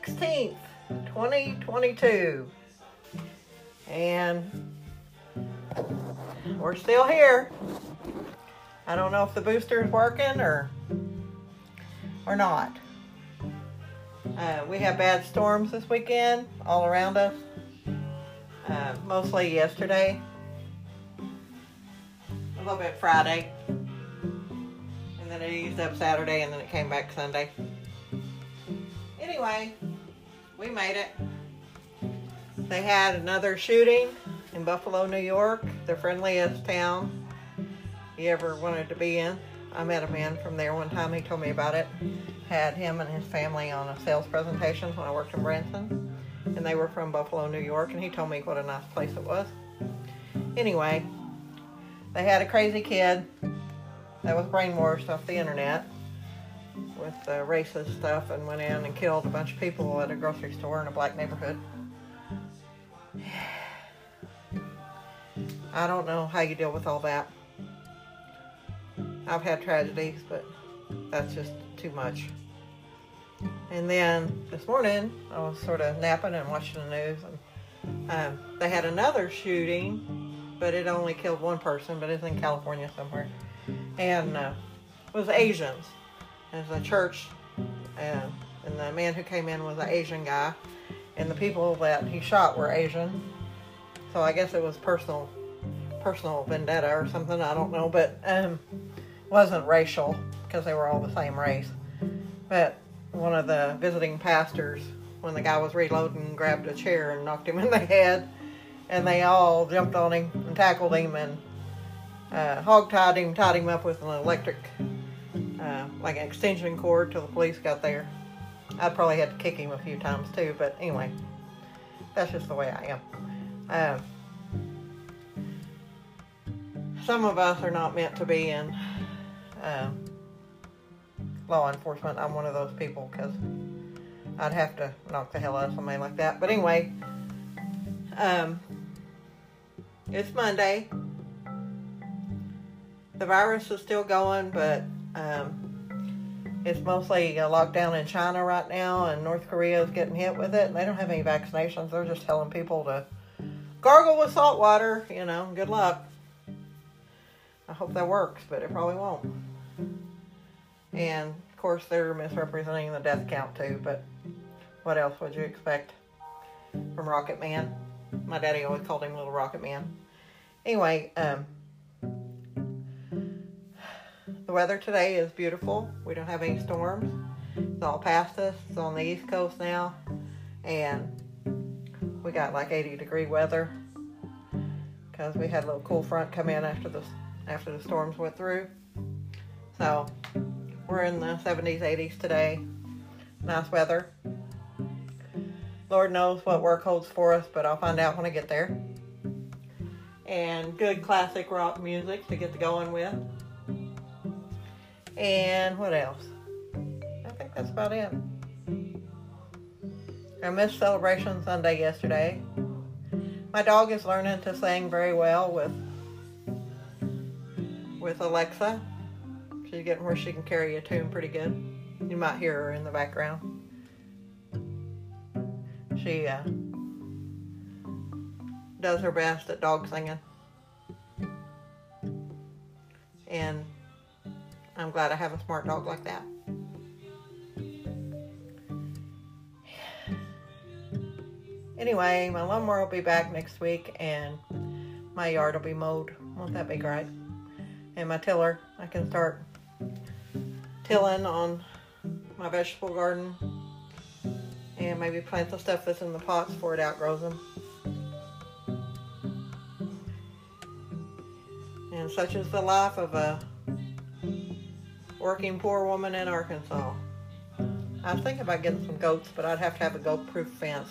16th, 2022. And we're still here. I don't know if the booster is working or or not. Uh, we have bad storms this weekend all around us. Uh, mostly yesterday, a little bit Friday, and then it eased up Saturday, and then it came back Sunday. Anyway, we made it. They had another shooting in Buffalo, New York, the friendliest town you ever wanted to be in. I met a man from there one time. He told me about it. Had him and his family on a sales presentation when I worked in Branson. And they were from Buffalo, New York. And he told me what a nice place it was. Anyway, they had a crazy kid that was brainwashed off the internet with racist stuff and went in and killed a bunch of people at a grocery store in a black neighborhood. I don't know how you deal with all that. I've had tragedies, but that's just too much. And then this morning, I was sort of napping and watching the news, and um, they had another shooting, but it only killed one person, but it's in California somewhere, and uh, it was Asians. It was a church, and, and the man who came in was an Asian guy, and the people that he shot were Asian. So I guess it was personal, personal vendetta or something. I don't know, but um, wasn't racial because they were all the same race. But one of the visiting pastors, when the guy was reloading, grabbed a chair and knocked him in the head, and they all jumped on him and tackled him and uh, hog-tied him, tied him up with an electric, uh, like an extension cord till the police got there. I'd probably had to kick him a few times too, but anyway, that's just the way I am. Um, some of us are not meant to be in um, law enforcement. I'm one of those people because I'd have to knock the hell out of somebody like that. But anyway, um, it's Monday. The virus is still going, but um, it's mostly a lockdown in China right now, and North Korea is getting hit with it. And they don't have any vaccinations. They're just telling people to gargle with salt water. You know, good luck. I hope that works, but it probably won't. And of course, they're misrepresenting the death count too, but what else would you expect from Rocket Man? My daddy always called him Little Rocket Man. Anyway, um, the weather today is beautiful. We don't have any storms. It's all past us. It's on the East Coast now. And we got like 80 degree weather because we had a little cool front come in after the after the storms went through. So we're in the 70s, 80s today. Nice weather. Lord knows what work holds for us, but I'll find out when I get there. And good classic rock music to get the going with. And what else? I think that's about it. I missed Celebration Sunday yesterday. My dog is learning to sing very well with with Alexa. She's getting where she can carry a tune pretty good. You might hear her in the background. She uh, does her best at dog singing. And I'm glad I have a smart dog like that. Anyway, my lawnmower will be back next week and my yard will be mowed. Won't that be great? And my tiller, I can start tilling on my vegetable garden and maybe plant the stuff that's in the pots before it outgrows them. And such is the life of a working poor woman in Arkansas. I thinking about getting some goats, but I'd have to have a goat-proof fence.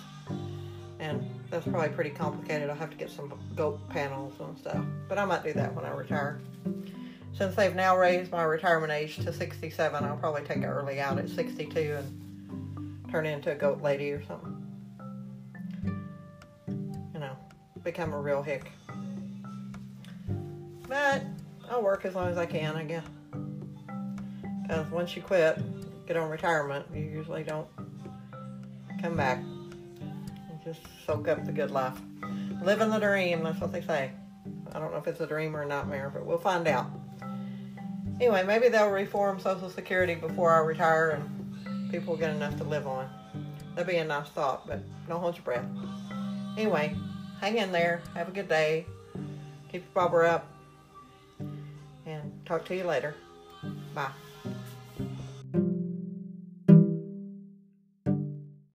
And that's probably pretty complicated. I'll have to get some goat panels and stuff. But I might do that when I retire. Since they've now raised my retirement age to 67, I'll probably take it early out at 62 and turn into a goat lady or something. You know, become a real hick. But I'll work as long as I can, I guess. Because once you quit, get on retirement, you usually don't come back and just soak up the good life. Living the dream, that's what they say. I don't know if it's a dream or a nightmare, but we'll find out. Anyway, maybe they'll reform Social Security before I retire and people get enough to live on. That'd be a nice thought, but don't hold your breath. Anyway, hang in there. Have a good day. Keep your bobber up. And talk to you later. Bye.